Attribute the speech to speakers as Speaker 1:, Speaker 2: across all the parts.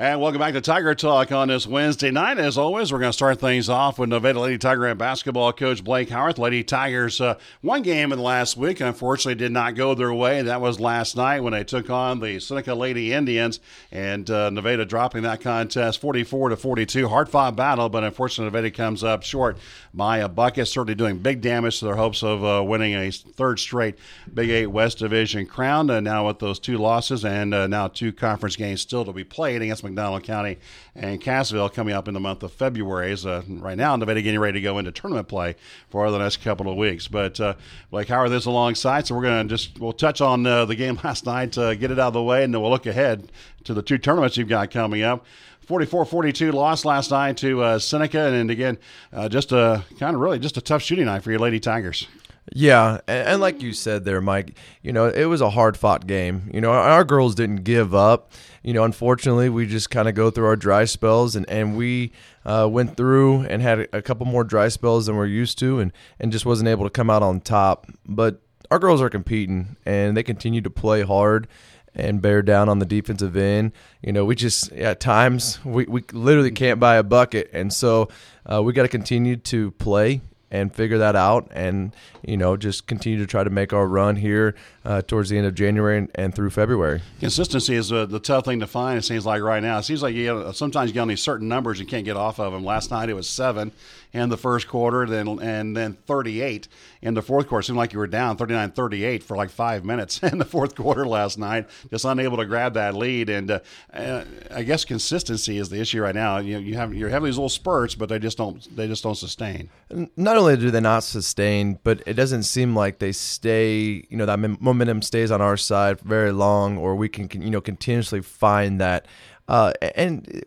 Speaker 1: And welcome back to Tiger Talk on this Wednesday night. As always, we're going to start things off with Nevada Lady Tiger and basketball coach Blake Howarth. Lady Tigers uh, one game in the last week, unfortunately, did not go their way. That was last night when they took on the Seneca Lady Indians, and uh, Nevada dropping that contest 44 to 42. Hard fought battle, but unfortunately, Nevada comes up short by a bucket, certainly doing big damage to their hopes of uh, winning a third straight Big Eight West Division crown. Uh, now with those two losses and uh, now two conference games still to be played against McDonald County and Cassville coming up in the month of February. Is uh, right now Nevada getting ready to go into tournament play for the next couple of weeks. But uh, Blake Howard this alongside, so we're going to just we'll touch on uh, the game last night, uh, get it out of the way, and then we'll look ahead to the two tournaments you've got coming up. 44-42 loss last night to uh, Seneca, and again, uh, just a kind of really just a tough shooting night for your Lady Tigers.
Speaker 2: Yeah, and, and, like you said there, Mike, you know, it was a hard fought game. You know, our, our girls didn't give up. You know, unfortunately, we just kind of go through our dry spells, and, and we uh, went through and had a, a couple more dry spells than we're used to, and, and just wasn't able to come out on top. But our girls are competing, and they continue to play hard and bear down on the defensive end. You know, we just at times we, we literally can't buy a bucket, and so uh, we got to continue to play and figure that out and you know just continue to try to make our run here uh, towards the end of January and, and through February.
Speaker 1: Consistency is uh, the tough thing to find. It seems like right now. It seems like you get, sometimes you get on these certain numbers you can't get off of them. Last night it was seven in the first quarter, then and then 38 in the fourth quarter. It seemed like you were down 39-38 for like five minutes in the fourth quarter last night, just unable to grab that lead. And uh, uh, I guess consistency is the issue right now. You you have you're having these little spurts, but they just don't they just don't sustain.
Speaker 2: Not only do they not sustain, but it doesn't seem like they stay. You know that momentum stays on our side very long, or we can you know continuously find that. Uh, and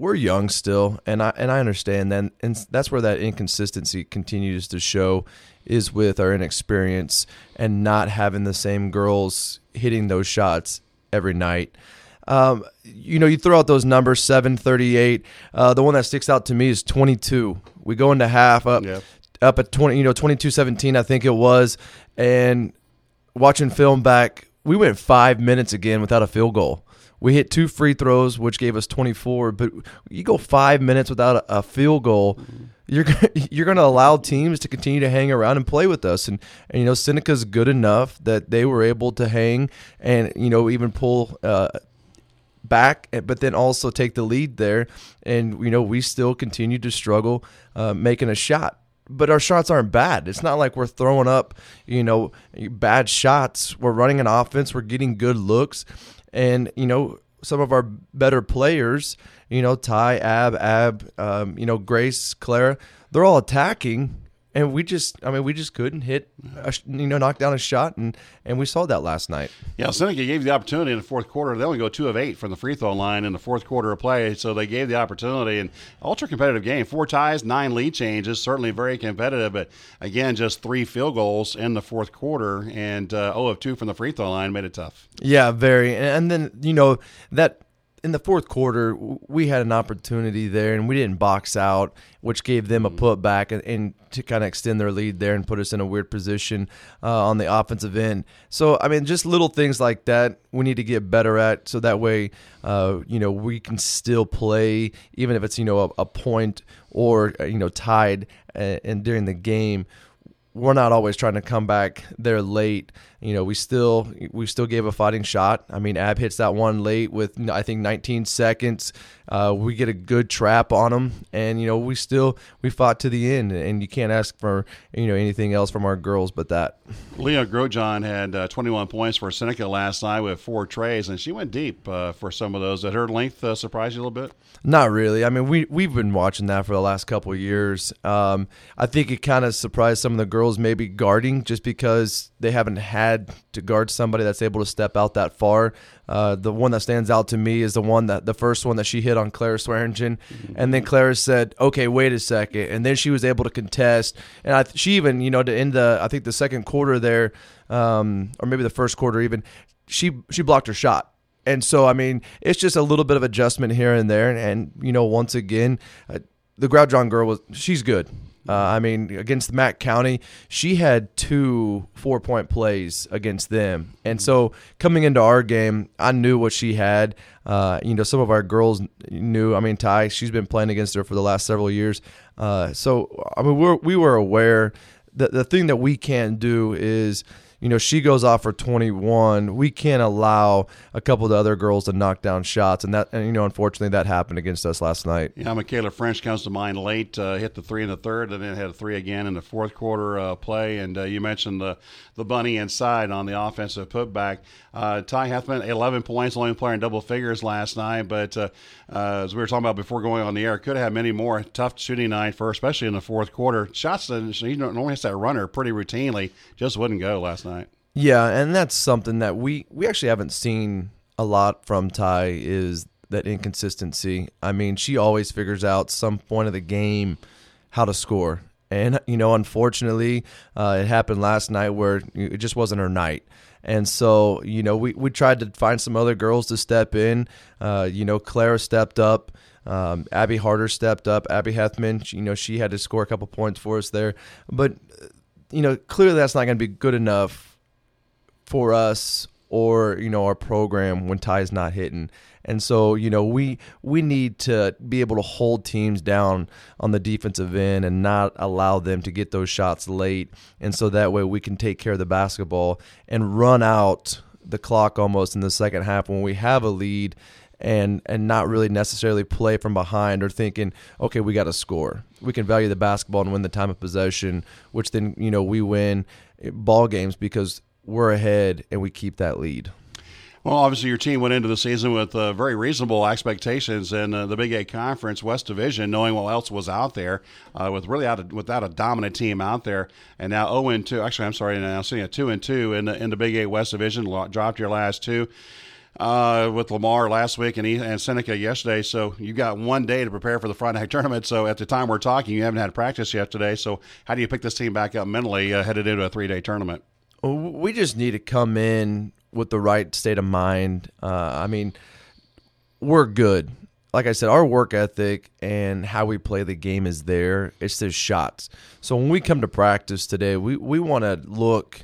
Speaker 2: we're young still, and I and I understand that, and that's where that inconsistency continues to show is with our inexperience and not having the same girls hitting those shots every night. Um, you know, you throw out those numbers, 738. Uh, the one that sticks out to me is 22. We go into half up, yep. up at 20, you know, 22 17, I think it was. And watching film back, we went five minutes again without a field goal. We hit two free throws, which gave us 24. But you go five minutes without a, a field goal, mm-hmm. you're you're going to allow teams to continue to hang around and play with us. And, and you know, Seneca's good enough that they were able to hang and you know even pull. Uh, back, but then also take the lead there. And, you know, we still continue to struggle uh, making a shot but our shots aren't bad. It's not like we're throwing up, you know, bad shots. We're running an offense. We're getting good looks, and, you know, some of our better players, you know, Ty, Ab, Ab, um, you know, Grace, Clara, they're all attacking and we just i mean we just couldn't hit a, you know knock down a shot. And and we saw that last night.
Speaker 1: Yeah seneca gave the opportunity in the fourth quarter. They only go two of eight from the free throw line in the fourth quarter of play. So they gave the opportunity. And ultra competitive game. Four ties nine lead changes. Certainly very competitive. But again just three field goals in the fourth quarter. And uh, 0 of 2 from the free throw line made it tough.
Speaker 2: Yeah very. And then you know that in the fourth quarter, we had an opportunity there, and we didn't box out, which gave them a mm. putback and, and to kind of extend their lead there and put us in a weird position uh, on the offensive end. So, I mean, just little things like that we need to get better at, so that way, uh, you know, we can still play, even if it's you know a, a point or uh, you know tied, uh, and during the game we're not always trying to come back there late. You know, we still we still gave a fighting shot. I mean, Ab hits that one late with I think 19 seconds. Uh, we get a good trap on them, and you know we still we fought to the end, and you can't ask for you know anything else from our girls but that.
Speaker 1: Leah Grosjean had uh, 21 points for Seneca last night with four trays, and she went deep uh, for some of those. Did her length uh, surprise you a little bit?
Speaker 2: Not really. I mean, we we've been watching that for the last couple of years. Um, I think it kind of surprised some of the girls maybe guarding just because they haven't had to guard somebody that's able to step out that far. Uh, the one that stands out to me is the one that the first one that she hit on Clara Swearingen, mm-hmm. and then Clara said, "Okay, wait a second. and then she was able to contest, and I, she even you know to end the I think the second quarter there, um, or maybe the first quarter even, she she blocked her shot. And so, I mean, it's just a little bit of adjustment here and there. And, and you know, once again, uh, the Grosjean girl was, she's good Uh, I mean, against Mack County, she had two four point plays against them. And so coming into our game, I knew what she had. Uh, you know, some of our girls knew. I mean, Ty, she's been playing against her for the last several years. Uh, so, I mean, we're, we were aware. The, the thing that we can't do is you know, she goes off for 21. We can't allow a couple of the other girls to knock down shots, and that, and you know, unfortunately, that happened against us last night.
Speaker 1: Yeah, Michaela French comes to mind late, uh, hit the three in the third, and then had a three again in the fourth quarter uh, play. And uh, you mentioned the the bunny inside on the offensive putback. Uh, Ty Hethman, 11 points, only player in double figures last night, but uh, uh, as we were talking about before going on the air, could have had many more. Tough shooting night for, especially in the fourth quarter. Shots he normally hits that runner pretty routinely, just wouldn't go last night.
Speaker 2: Yeah, and that's something that we we actually haven't seen a lot from Ty is that inconsistency. I mean, she always figures out some point of the game how to score. And you know, unfortunately, uh, it happened last night where it just wasn't her night. And so, you know, we, we tried to find some other girls to step in. Uh, you know, Clara stepped up. Um, Abby Harder stepped up. Abby Hethman, you know, she had to score a couple points for us there. But, you know, clearly that's not going to be good enough for us or you know our program when Ty's not hitting. And so, you know, we we need to be able to hold teams down on the defensive end and not allow them to get those shots late. And so that way we can take care of the basketball and run out the clock almost in the second half when we have a lead and and not really necessarily play from behind or thinking, okay, we got to score. We can value the basketball and win the time of possession, which then, you know, we win ball games because we're ahead and we keep that lead.
Speaker 1: Well, obviously, your team went into the season with uh, very reasonable expectations in uh, the Big Eight Conference West Division, knowing what else was out there, uh, with really out of, without a dominant team out there, and now 0 and 2. Actually, I'm sorry, now sitting at 2 and 2 in the, in the Big Eight West Division, dropped your last two. Uh, with Lamar last week and, and Seneca yesterday. So you got one day to prepare for the Frontenac tournament. So at the time we're talking, you haven't had practice yet today. So how do you pick this team back up mentally uh, headed into a three day tournament?
Speaker 2: We just need to come in with the right state of mind. Uh, I mean, we're good. Like I said, our work ethic and how we play the game is there. It's just shots. So when we come to practice today, we, we want to look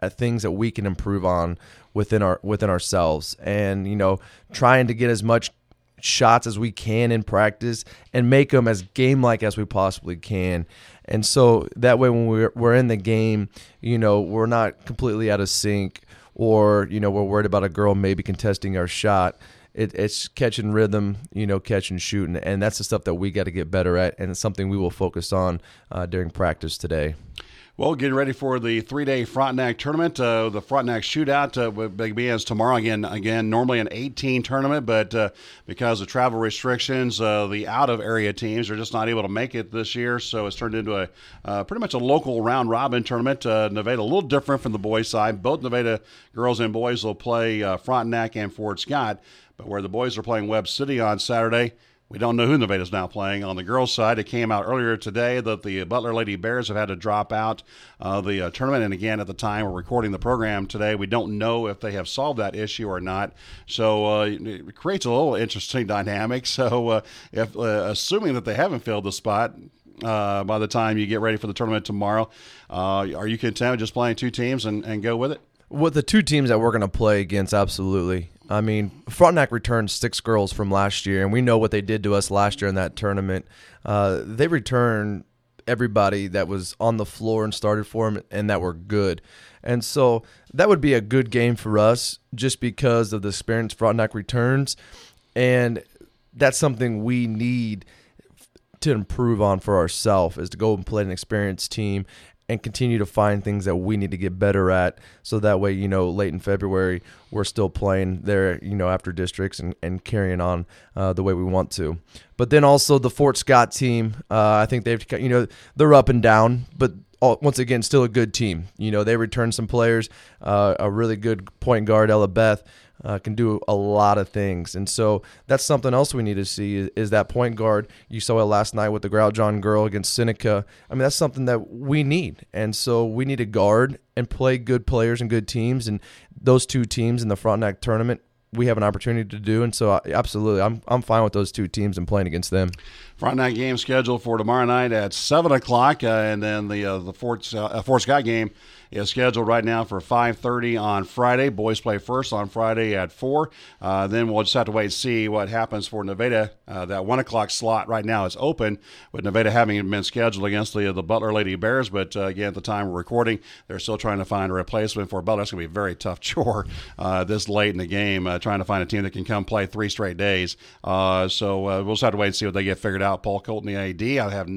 Speaker 2: at things that we can improve on within our within ourselves, and you know, trying to get as much shots as we can in practice and make them as game like as we possibly can. And so that way, when we're, we're in the game, you know, we're not completely out of sync or, you know, we're worried about a girl maybe contesting our shot. It, it's catching rhythm, you know, catching shooting. And, that's the stuff that we got to get better at. And it's something we will focus on uh, during practice today.
Speaker 1: Well, getting ready for the three-day Frontenac tournament. Uh, the Frontenac shootout uh, begins tomorrow. Again, again, normally an 18 tournament, but uh, because of travel restrictions, uh, the out-of-area teams are just not able to make it this year. So it's turned into a uh, pretty much a local round-robin tournament. Uh, Nevada a little different from the boys' side. Both Nevada girls and boys will play Frontenac and Fort Scott, but where the boys are playing Webb City on Saturday. We don't know who Nevada is now playing. On the girls' side, it came out earlier today that the Butler Lady Bears have had to drop out uh, the uh, tournament. And again, at the time we're recording the program today, we don't know if they have solved that issue or not. So uh, it creates a little interesting dynamic. So uh, if uh, assuming that they haven't filled the spot, uh, by the time you get ready for the tournament tomorrow, are you content with just playing two teams and, and go with it?
Speaker 2: With the two teams that we're going to play against, absolutely. I mean, Frontenac returned six girls from last year, and we know what they did to us last year in that tournament. Uh, they returned everybody that was on the floor and started for them and that were good. And so that would be a good game for us just because of the experience Frontenac returns. And that's something we need to improve on for ourselves is to go and play an experienced team and continue to find things that we need to get better at so that way you know late in february we're still playing there you know after districts and, and carrying on uh, the way we want to. But then also the fort scott team uh, i think they've you know they're up and down but once again still a good team. You know they returned some players uh, a really good point guard ella beth uh, can do a lot of things. And so that's something else we need to see is, is, that point guard. You saw it last night with the Grosjean girl against Seneca. I mean, that's something that we need. And so we need to guard and play good players and good teams. And those two teams in the front Frontenac tournament we have an opportunity to do. And so, I, absolutely, I'm I'm fine with those two teams and playing against them.
Speaker 1: Frontenac game scheduled for tomorrow night at seven o'clock, uh, and then the uh, the Fort uh, Fort Scott game is scheduled right now for 5.30 on Friday. Boys play first on Friday at 4. Uh, then we'll just have to wait and see what happens for Nevada. Uh, that 1 o'clock slot right now is open, with Nevada having been scheduled against the, the Butler Lady Bears. But uh, again, at the time we're recording, they're still trying to find a replacement for Butler. It's going to be a very tough chore uh, this late in the game, uh, trying to find a team that can come play three straight days. Uh, so we'll just have to wait and see what they get figured out. Paul Colton, the AD, I have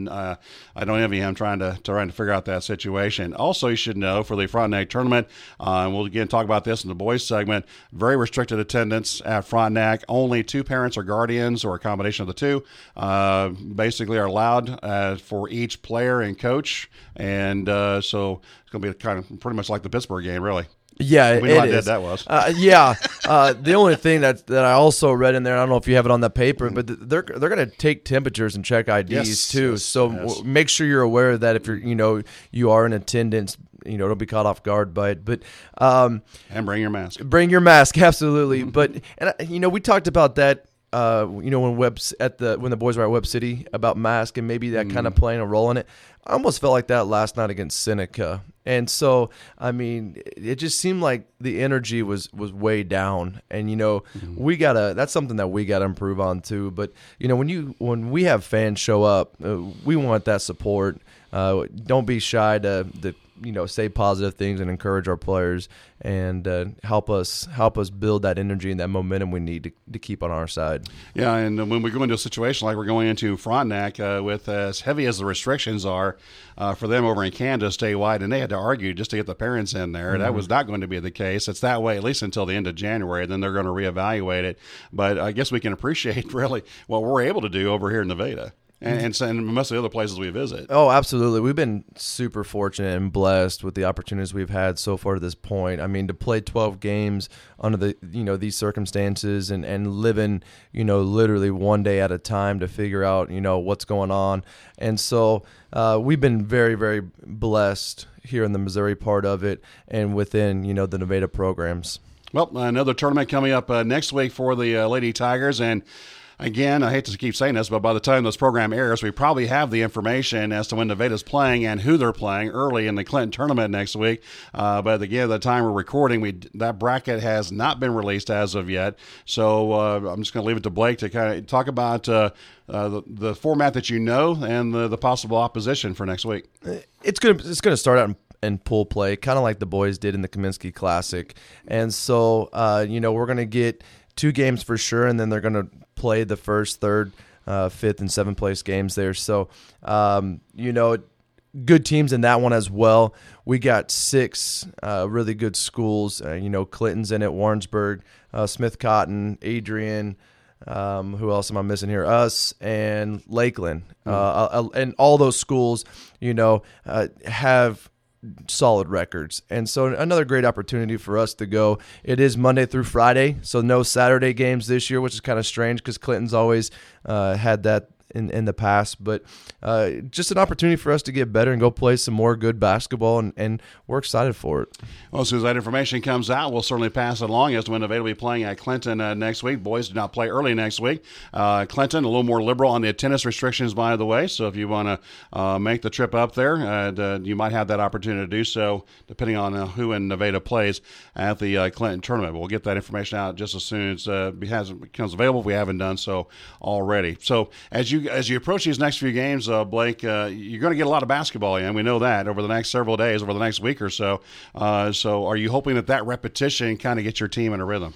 Speaker 1: I don't envy him trying to trying to figure out that situation. Also, you should know for the Frontenac tournament. Uh, and we'll again talk about this in the boys segment. Very restricted attendance at Frontenac. Only two parents or guardians, or a combination of the two, uh, basically are allowed uh, for each player and coach. And uh, so it's going to be kind of pretty much like the Pittsburg game, really.
Speaker 2: Yeah,
Speaker 1: we know how
Speaker 2: dead
Speaker 1: that was.
Speaker 2: Uh, yeah, uh, the only thing that that I also read in there, I don't know if you have it on the paper, but they're they're going to take temperatures and check IDs
Speaker 1: yes,
Speaker 2: too.
Speaker 1: Yes,
Speaker 2: so
Speaker 1: yes.
Speaker 2: w- make sure you're aware of that if you're you know you are in attendance. You know, don't be caught off guard by it. But um,
Speaker 1: and bring your mask.
Speaker 2: Bring your mask, absolutely. but and you know, we talked about that uh, you know, when Webs at the when the boys were at Webb City about mask and maybe that mm. kind of playing a role in it. I almost felt like that last night against Seneca, and so I mean, it just seemed like the energy was was way down, and you know, mm. we gotta that's something that we gotta improve on too. But you know, when you when we have fans show up, uh, we want that support. Uh, don't be shy to, to you know say positive things and encourage our players and uh, help us help us build that energy and that momentum we need to, to keep on our side.
Speaker 1: Yeah, and when we go into a situation like we're going into Frontenac uh, with as heavy as the restrictions are uh, for them over in Kansas statewide, and they had to argue just to get the parents in there. Mm-hmm. That was not going to be the case. It's that way at least until the end of January. Then they're going to reevaluate it. But I guess we can appreciate really what we're able to do over here in Nevada and, and, and most of the other places we visit.
Speaker 2: Oh, absolutely. We've been super fortunate and blessed with the opportunities we've had so far to this point. I mean, to play 12 games under the you know these circumstances and and living you know literally one day at a time to figure out you know what's going on, and so uh, we've been very very blessed here in the Missouri part of it and within you know the Nevada programs.
Speaker 1: Well, another tournament coming up uh, next week for the uh, Lady Tigers and. Again, I hate to keep saying this, but by the time this program airs, we probably have the information as to when Nevada's playing and who they're playing early in the Clinton tournament next week. Uh, but again, at the time we're recording, we that bracket has not been released as of yet. So uh, I'm just going to leave it to Blake to kind of talk about uh, uh, the, the format that you know and the, the possible opposition for next week.
Speaker 2: It's going to it's going to start out in and pool play, kind of like the boys did in the Kaminsky Classic. And so, uh, you know, we're going to get two games for sure, and then they're going to play the first, third, uh, fifth, and seventh place games there. So, um, you know, good teams in that one as well. We got six uh, really good schools. Uh, you know, Clinton's in it, Warrensburg, uh, Smith Cotton, Adrian. Um, who else am I missing here? Us and Lakeland, mm. and all those schools, you know, uh, have solid records. And so another great opportunity for us to go. It is Monday through Friday, so no Saturday games this year, which is kind of strange because Clinton's always uh, had that in, in the past, but uh, just an opportunity for us to get better and go play some more good basketball, and, and we're excited for it.
Speaker 1: Well, as soon as that information comes out, we'll certainly pass it along as to when Nevada will be playing at Clinton uh, next week. Boys do not play early next week. Uh, Clinton, a little more liberal on the attendance restrictions, by the way, so if you want to uh, make the trip up there, uh, you might have that opportunity to do so, depending on uh, who in Nevada plays at the Clinton tournament. We'll get that information out just as soon as it becomes available if we haven't done so already. So as you as you approach these next few games, uh, Blake, uh, you're going to get a lot of basketball in. We know that over the next several days, over the next week or so. Uh, so, are you hoping that that repetition kind of gets your team in a rhythm?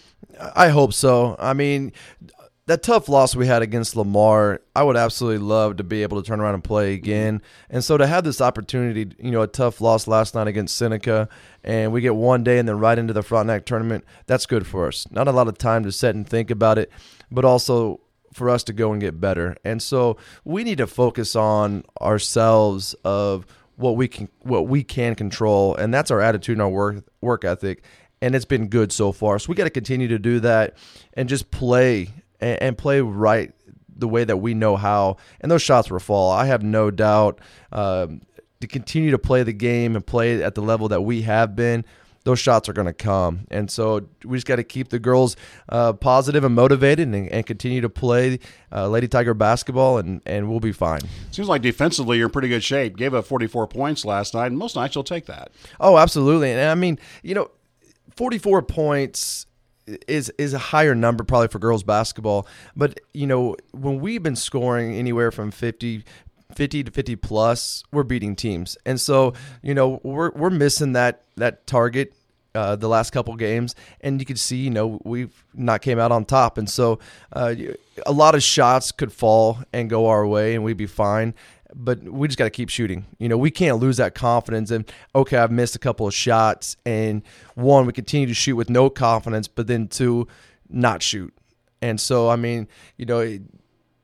Speaker 2: I hope so. I mean, that tough loss we had against Lamar, I would absolutely love to be able to turn around and play again. And so to have this opportunity, you know, a tough loss last night against Seneca, and we get one day and then right into the Frontenac tournament, that's good for us. Not a lot of time to sit and think about it, but also for us to go and get better. And so we need to focus on ourselves of what we can what we can control, and that's our attitude and our work work ethic. And it's been good so far. So we got to continue to do that and just play and, and, play right the way that we know how. And those shots will fall. I have no doubt. Um, to continue to play the game and play at the level that we have been, those shots are going to come. And so we just got to keep the girls uh, positive and motivated and, and continue to play uh, Lady Tiger basketball, and, and we'll be fine.
Speaker 1: Seems like defensively you're in pretty good shape. Gave up 44 points last night, and most nights you'll take that.
Speaker 2: Oh, absolutely. And I mean, you know, 44 points is is a higher number probably for girls basketball but you know when we've been scoring anywhere from 50 50 to 50 plus we're beating teams and so you know we're we're missing that that target uh, the last couple games, and you can see, you know, we've not came out on top, and so uh, a lot of shots could fall and go our way, and we'd be fine but we just got to keep shooting. You know, we can't lose that confidence. And okay, I've missed a couple of shots, and one, we continue to shoot with no confidence, but then two, not shoot. And so, I mean, you know,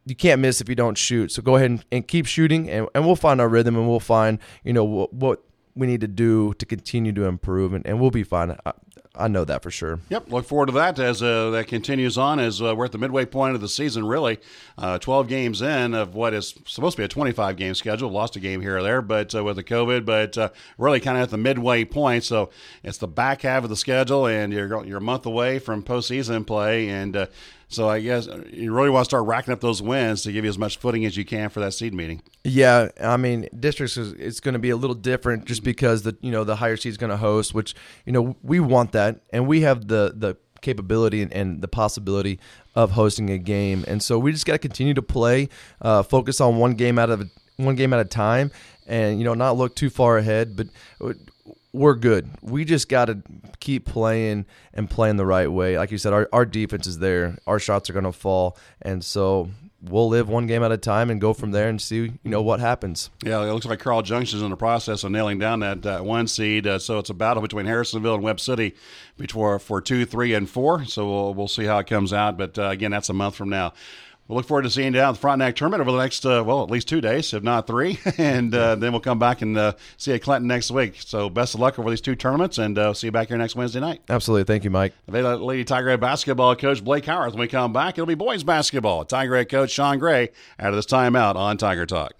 Speaker 2: you can't miss if you don't shoot. So go ahead and, and keep shooting, and, and we'll find our rhythm, and we'll find, you know, what, what we need to do to continue to improve, and, and we'll be fine. I, I know that for sure.
Speaker 1: Yep, look forward to that as uh, that continues on. As uh, we're at the midway point of the season, really, uh, 12 games in of what is supposed to be a 25 game schedule. Lost a game here or there, but uh, with the COVID, but uh, really kind of at the midway point. So it's the back half of the schedule, and you're you're a month away from postseason play, and uh, so I guess you really want to start racking up those wins to give you as much footing as you can for that seed meeting.
Speaker 2: Yeah, I mean, districts is it's going to be a little different just because the you know the higher seed is going to host, which you know we want that, and we have the the capability and, and the possibility of hosting a game, and so we just got to continue to play, uh, focus on one game out of one game at a time, and you know not look too far ahead, but we're good. We just got to keep playing and playing the right way. Like you said, our, our defense is there. Our shots are going to fall. And so we'll live one game at a time and go from there and see, you know, what happens.
Speaker 1: Yeah, it looks like Carl Junction is in the process of nailing down that uh, one seed. Uh, so it's a battle between Harrisonville and Webb City before, for two, three, and four. So we'll, we'll see how it comes out. But uh, again, that's a month from now we'll look forward to seeing you down at the Frontenac tournament over the next, uh, well, at least two days, if not three. and uh, then we'll come back and uh, see you at Clinton next week. So best of luck over these two tournaments, and uh, see you back here next Wednesday night.
Speaker 2: Absolutely. Thank you, Mike.
Speaker 1: Lady Tiger Head basketball coach Blake Howard. When we come back, it'll be boys basketball. Tiger Head coach Sean Gray out of this timeout on Tiger Talk.